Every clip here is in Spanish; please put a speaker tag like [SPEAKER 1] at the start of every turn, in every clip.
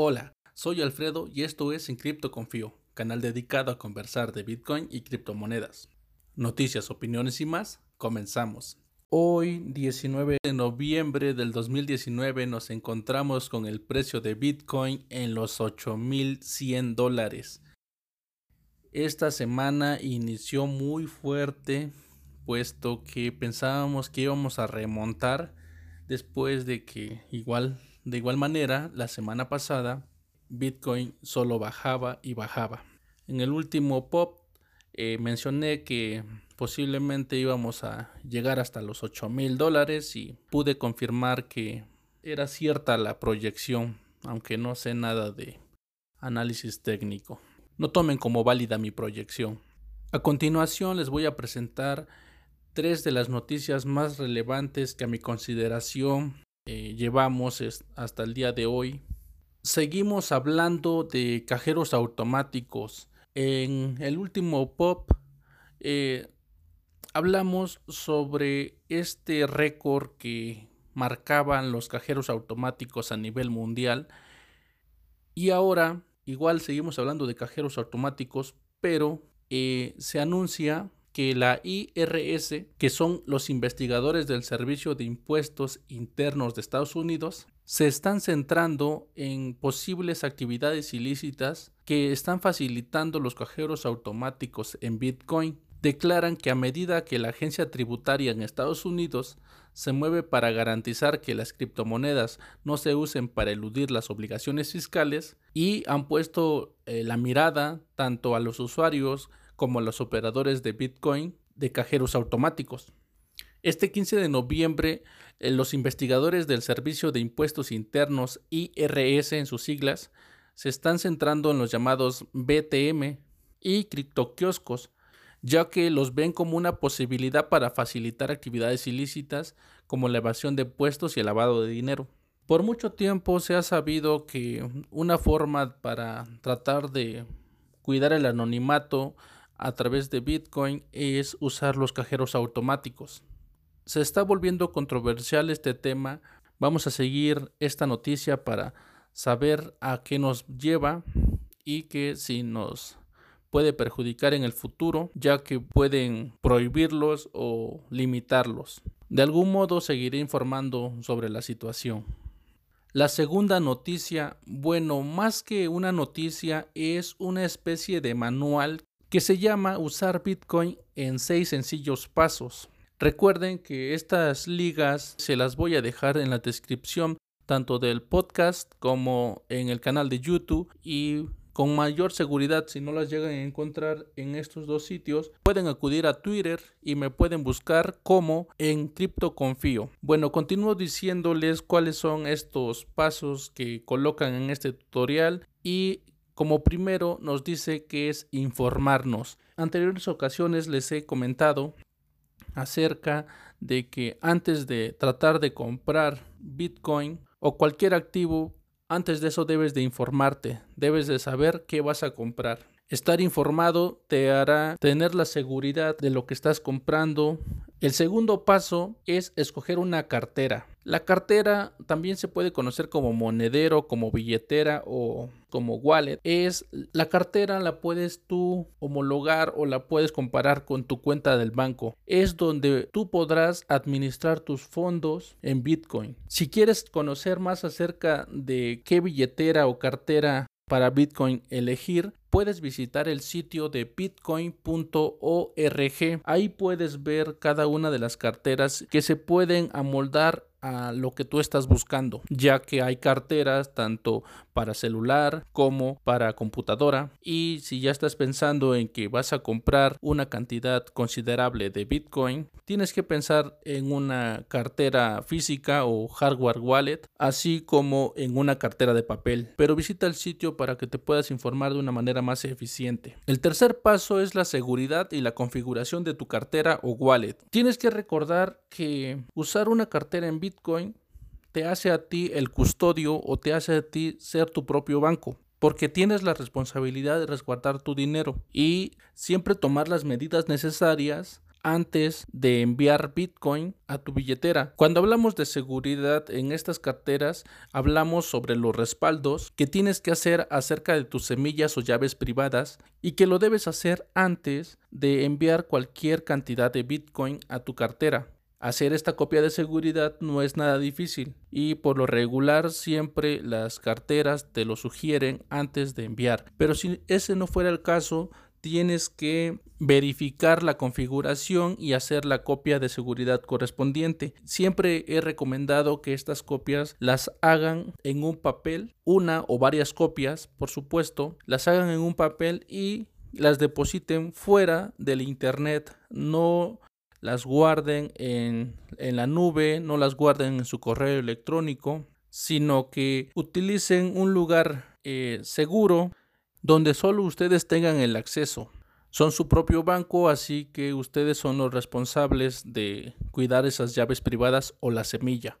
[SPEAKER 1] Hola, soy Alfredo y esto es En Cripto Confío, canal dedicado a conversar de Bitcoin y criptomonedas. Noticias, opiniones y más, comenzamos. Hoy, 19 de noviembre del 2019, nos encontramos con el precio de Bitcoin en los 8.100 dólares. Esta semana inició muy fuerte, puesto que pensábamos que íbamos a remontar después de que igual de igual manera la semana pasada Bitcoin solo bajaba y bajaba. En el último pop eh, mencioné que posiblemente íbamos a llegar hasta los 8 mil dólares y pude confirmar que era cierta la proyección, aunque no sé nada de análisis técnico. No tomen como válida mi proyección. A continuación les voy a presentar tres de las noticias más relevantes que a mi consideración eh, llevamos hasta el día de hoy. Seguimos hablando de cajeros automáticos. En el último pop eh, hablamos sobre este récord que marcaban los cajeros automáticos a nivel mundial. Y ahora igual seguimos hablando de cajeros automáticos, pero eh, se anuncia que la IRS, que son los investigadores del Servicio de Impuestos Internos de Estados Unidos, se están centrando en posibles actividades ilícitas que están facilitando los cajeros automáticos en Bitcoin. Declaran que a medida que la agencia tributaria en Estados Unidos se mueve para garantizar que las criptomonedas no se usen para eludir las obligaciones fiscales y han puesto eh, la mirada tanto a los usuarios como los operadores de Bitcoin de cajeros automáticos. Este 15 de noviembre, eh, los investigadores del Servicio de Impuestos Internos IRS en sus siglas se están centrando en los llamados BTM y criptoquioscos, ya que los ven como una posibilidad para facilitar actividades ilícitas como la evasión de impuestos y el lavado de dinero. Por mucho tiempo se ha sabido que una forma para tratar de cuidar el anonimato a través de Bitcoin es usar los cajeros automáticos. Se está volviendo controversial este tema. Vamos a seguir esta noticia para saber a qué nos lleva y que si nos puede perjudicar en el futuro, ya que pueden prohibirlos o limitarlos. De algún modo seguiré informando sobre la situación. La segunda noticia, bueno, más que una noticia, es una especie de manual que se llama Usar Bitcoin en seis sencillos pasos. Recuerden que estas ligas se las voy a dejar en la descripción tanto del podcast como en el canal de YouTube y con mayor seguridad si no las llegan a encontrar en estos dos sitios pueden acudir a Twitter y me pueden buscar como en Cripto Confío. Bueno, continúo diciéndoles cuáles son estos pasos que colocan en este tutorial y como primero nos dice que es informarnos. Anteriores ocasiones les he comentado acerca de que antes de tratar de comprar Bitcoin o cualquier activo, antes de eso debes de informarte, debes de saber qué vas a comprar. Estar informado te hará tener la seguridad de lo que estás comprando. El segundo paso es escoger una cartera. La cartera también se puede conocer como monedero, como billetera o como wallet. Es la cartera la puedes tú homologar o la puedes comparar con tu cuenta del banco. Es donde tú podrás administrar tus fondos en Bitcoin. Si quieres conocer más acerca de qué billetera o cartera para Bitcoin elegir, puedes visitar el sitio de bitcoin.org. Ahí puedes ver cada una de las carteras que se pueden amoldar a lo que tú estás buscando, ya que hay carteras tanto para celular como para computadora y si ya estás pensando en que vas a comprar una cantidad considerable de Bitcoin, tienes que pensar en una cartera física o hardware wallet, así como en una cartera de papel, pero visita el sitio para que te puedas informar de una manera más eficiente. El tercer paso es la seguridad y la configuración de tu cartera o wallet. Tienes que recordar que usar una cartera en Bitcoin te hace a ti el custodio o te hace a ti ser tu propio banco. Porque tienes la responsabilidad de resguardar tu dinero y siempre tomar las medidas necesarias antes de enviar Bitcoin a tu billetera. Cuando hablamos de seguridad en estas carteras, hablamos sobre los respaldos que tienes que hacer acerca de tus semillas o llaves privadas y que lo debes hacer antes de enviar cualquier cantidad de Bitcoin a tu cartera. Hacer esta copia de seguridad no es nada difícil y por lo regular siempre las carteras te lo sugieren antes de enviar. Pero si ese no fuera el caso, tienes que verificar la configuración y hacer la copia de seguridad correspondiente. Siempre he recomendado que estas copias las hagan en un papel, una o varias copias, por supuesto, las hagan en un papel y las depositen fuera del internet, no las guarden en, la nube, no las guarden en su correo electrónico, sino que utilicen un lugar eh, seguro donde solo ustedes tengan el acceso. Son su propio banco, así que ustedes son los responsables de cuidar esas llaves privadas o la semilla.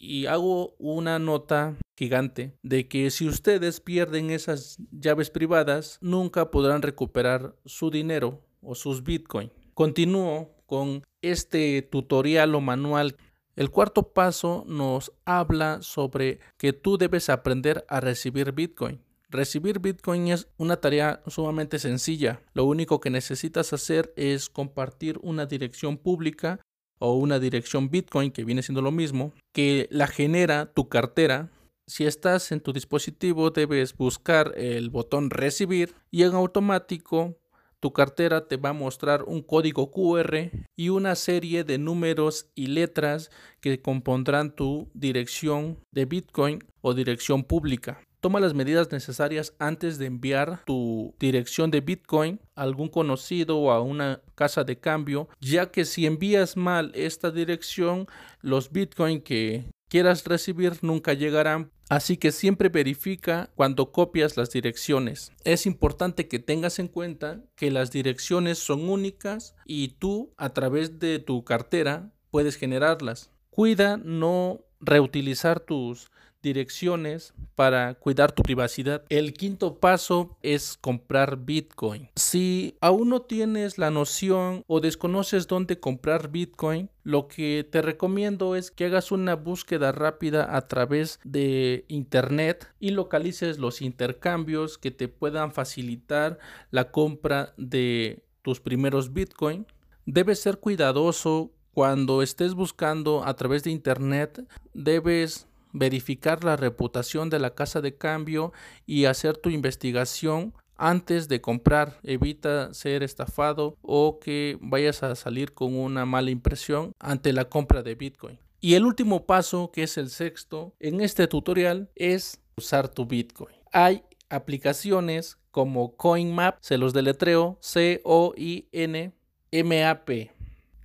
[SPEAKER 1] Y hago una nota gigante de que si ustedes pierden esas llaves privadas, nunca podrán recuperar su dinero o sus bitcoins. Continúo con este tutorial o manual. El cuarto paso nos habla sobre que tú debes aprender a recibir Bitcoin. Recibir Bitcoin es una tarea sumamente sencilla. Lo único que necesitas hacer es compartir una dirección pública o una dirección Bitcoin, que viene siendo lo mismo, que la genera tu cartera. Si estás en tu dispositivo, debes buscar el botón recibir y en automático tu cartera te va a mostrar un código QR y una serie de números y letras que compondrán tu dirección de Bitcoin o dirección pública. Toma las medidas necesarias antes de enviar tu dirección de Bitcoin a algún conocido o a una casa de cambio, ya que si envías mal esta dirección, los Bitcoin que quieras recibir nunca llegarán Así que siempre verifica cuando copias las direcciones. Es importante que tengas en cuenta que las direcciones son únicas y tú a través de tu cartera puedes generarlas. Cuida no reutilizar tus direcciones para cuidar tu privacidad. El quinto paso es comprar Bitcoin. Si aún no tienes la noción o desconoces dónde comprar Bitcoin, lo que te recomiendo es que hagas una búsqueda rápida a través de internet y localices los intercambios que te puedan facilitar la compra de tus primeros Bitcoin. Debes ser cuidadoso cuando estés buscando a través de internet. Debes verificar la reputación de la casa de cambio y hacer tu investigación antes de comprar. Evita ser estafado o que vayas a salir con una mala impresión ante la compra de Bitcoin. Y el último paso, que es el sexto, en este tutorial es usar tu Bitcoin. Hay aplicaciones como CoinMap, se los deletreo C-O-I-N-M-A-P.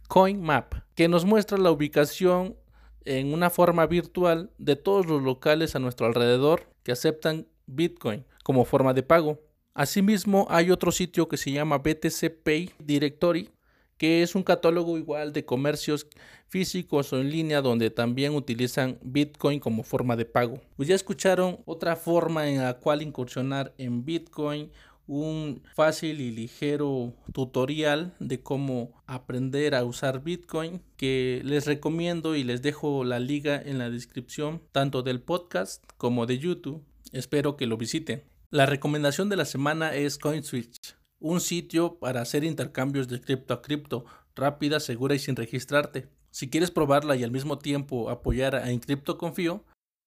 [SPEAKER 1] CoinMap, que nos muestra la ubicación en una forma virtual de todos los locales a nuestro alrededor que aceptan Bitcoin como forma de pago. Asimismo, hay otro sitio que se llama BTC Pay Directory, que es un catálogo igual de comercios físicos o en línea donde también utilizan Bitcoin como forma de pago. Pues ya escucharon otra forma en la cual incursionar en Bitcoin un fácil y ligero tutorial de cómo aprender a usar Bitcoin que les recomiendo y les dejo la liga en la descripción tanto del podcast como de YouTube. Espero que lo visiten. La recomendación de la semana es CoinSwitch, un sitio para hacer intercambios de cripto a cripto rápida, segura y sin registrarte. Si quieres probarla y al mismo tiempo apoyar a Encrypto Confío,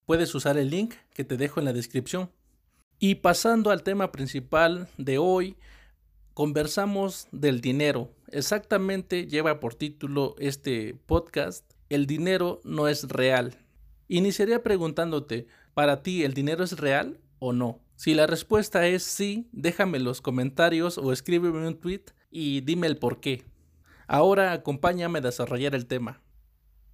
[SPEAKER 1] puedes usar el link que te dejo en la descripción. Y pasando al tema principal de hoy, conversamos del dinero. Exactamente lleva por título este podcast, El dinero no es real. Iniciaría preguntándote, ¿para ti el dinero es real o no? Si la respuesta es sí, déjame en los comentarios o escríbeme un tweet y dime el por qué. Ahora acompáñame a desarrollar el tema.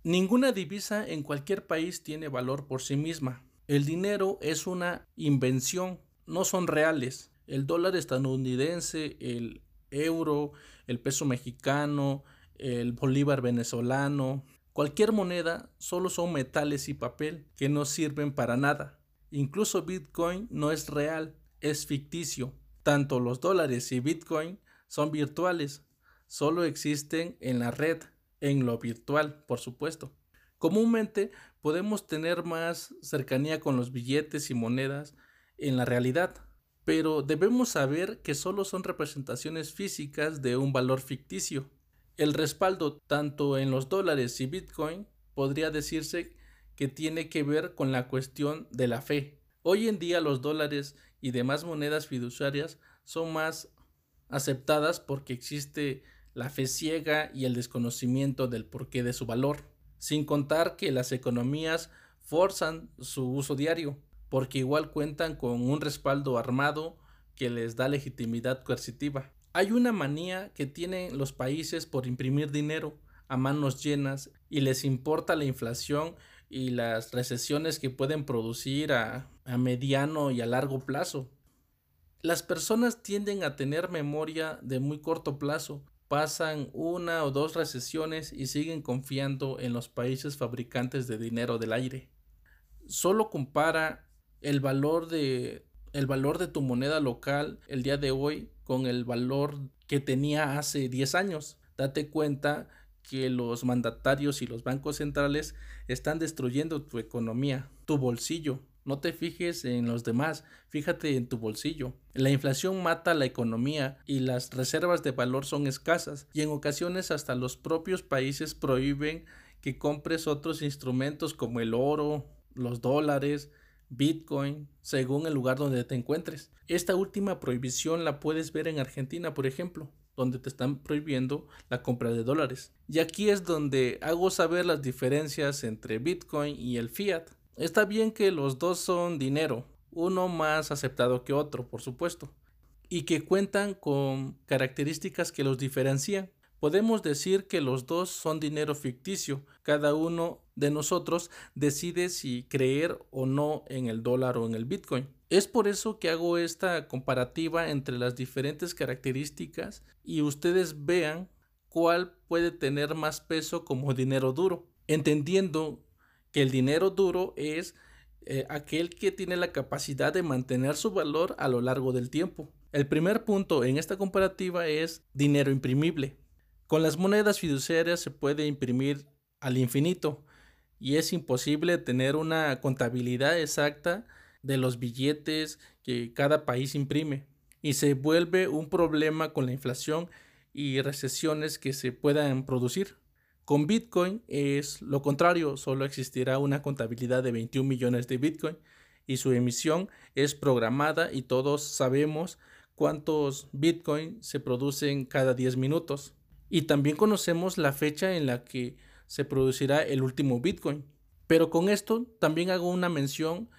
[SPEAKER 1] Ninguna divisa en cualquier país tiene valor por sí misma. El dinero es una invención, no son reales. El dólar estadounidense, el euro, el peso mexicano, el bolívar venezolano, cualquier moneda solo son metales y papel que no sirven para nada. Incluso Bitcoin no es real, es ficticio. Tanto los dólares y Bitcoin son virtuales, solo existen en la red, en lo virtual, por supuesto. Comúnmente podemos tener más cercanía con los billetes y monedas en la realidad, pero debemos saber que solo son representaciones físicas de un valor ficticio. El respaldo tanto en los dólares y Bitcoin podría decirse que tiene que ver con la cuestión de la fe. Hoy en día los dólares y demás monedas fiduciarias son más aceptadas porque existe la fe ciega y el desconocimiento del porqué de su valor, sin contar que las economías forzan su uso diario, porque igual cuentan con un respaldo armado que les da legitimidad coercitiva. Hay una manía que tienen los países por imprimir dinero a manos llenas y les importa la inflación y las recesiones que pueden producir a, a mediano y a largo plazo. Las personas tienden a tener memoria de muy corto plazo, pasan una o dos recesiones y siguen confiando en los países fabricantes de dinero del aire. Solo compara el valor de el valor de tu moneda local el día de hoy con el valor que tenía hace 10 años. Date cuenta que los mandatarios y los bancos centrales están destruyendo tu economía, tu bolsillo. No te fijes en los demás, fíjate en tu bolsillo. La inflación mata la economía y las reservas de valor son escasas y en ocasiones hasta los propios países prohíben que compres otros instrumentos como el oro, los dólares, Bitcoin, según el lugar donde te encuentres. Esta última prohibición la puedes ver en Argentina, por ejemplo donde te están prohibiendo la compra de dólares. Y aquí es donde hago saber las diferencias entre Bitcoin y el fiat. Está bien que los dos son dinero, uno más aceptado que otro, por supuesto, y que cuentan con características que los diferencian. Podemos decir que los dos son dinero ficticio. Cada uno de nosotros decide si creer o no en el dólar o en el Bitcoin. Es por eso que hago esta comparativa entre las diferentes características y ustedes vean cuál puede tener más peso como dinero duro, entendiendo que el dinero duro es eh, aquel que tiene la capacidad de mantener su valor a lo largo del tiempo. El primer punto en esta comparativa es dinero imprimible. Con las monedas fiduciarias se puede imprimir al infinito y es imposible tener una contabilidad exacta de los billetes que cada país imprime y se vuelve un problema con la inflación y recesiones que se puedan producir. Con Bitcoin es lo contrario, solo existirá una contabilidad de 21 millones de Bitcoin y su emisión es programada y todos sabemos cuántos Bitcoin se producen cada 10 minutos. Y también conocemos la fecha en la que se producirá el último Bitcoin. Pero con esto también hago una mención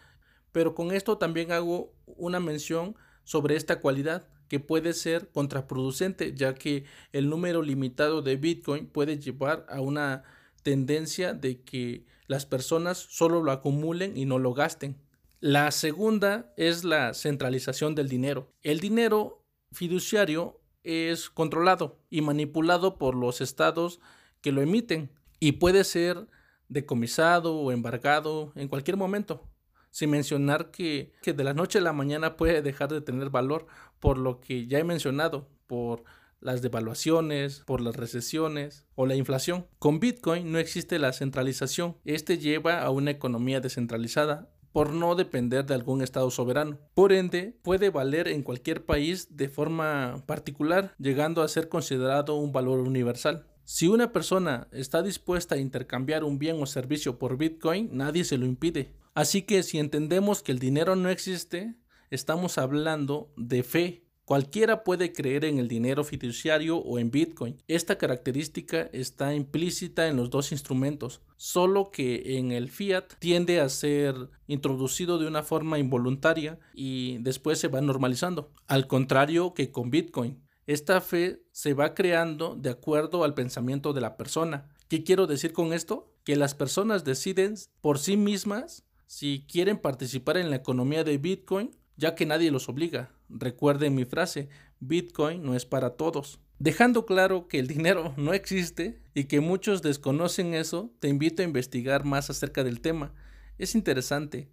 [SPEAKER 1] pero con esto también hago una mención sobre esta cualidad que puede ser contraproducente ya que el número limitado de Bitcoin puede llevar a una tendencia de que las personas solo lo acumulen y no lo gasten. La segunda es la centralización del dinero. El dinero fiduciario es controlado y manipulado por los estados que lo emiten y puede ser decomisado o embargado en cualquier momento sin mencionar que, de la noche a la mañana puede dejar de tener valor por lo que ya he mencionado, por las devaluaciones, por las recesiones o la inflación. Con Bitcoin no existe la centralización. Este lleva a una economía descentralizada por no depender de algún estado soberano. Por ende, puede valer en cualquier país de forma particular, llegando a ser considerado un valor universal. Si una persona está dispuesta a intercambiar un bien o servicio por Bitcoin, nadie se lo impide. Así que si entendemos que el dinero no existe, estamos hablando de fe. Cualquiera puede creer en el dinero fiduciario o en Bitcoin. Esta característica está implícita en los dos instrumentos, solo que en el fiat tiende a ser introducido de una forma involuntaria y después se va normalizando. Al contrario que con Bitcoin, esta fe se va creando de acuerdo al pensamiento de la persona. ¿Qué quiero decir con esto? Que las personas deciden por sí mismas si quieren participar en la economía de Bitcoin, ya que nadie los obliga. Recuerden mi frase, Bitcoin no es para todos. Dejando claro que el dinero no existe y que muchos desconocen eso, te invito a investigar más acerca del tema. Es interesante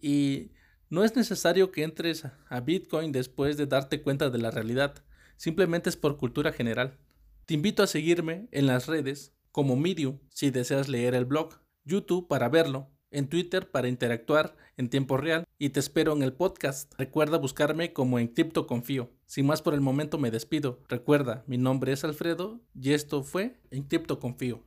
[SPEAKER 1] y no es necesario que entres a Bitcoin después de darte cuenta de la realidad. Simplemente es por cultura general. Te invito a seguirme en las redes como Medium si deseas leer el blog, YouTube para verlo, en Twitter para interactuar en tiempo real y te espero en el podcast. Recuerda buscarme como en Cripto Confío. Sin más por el momento me despido. Recuerda, mi nombre es Alfredo y esto fue en Cripto Confío.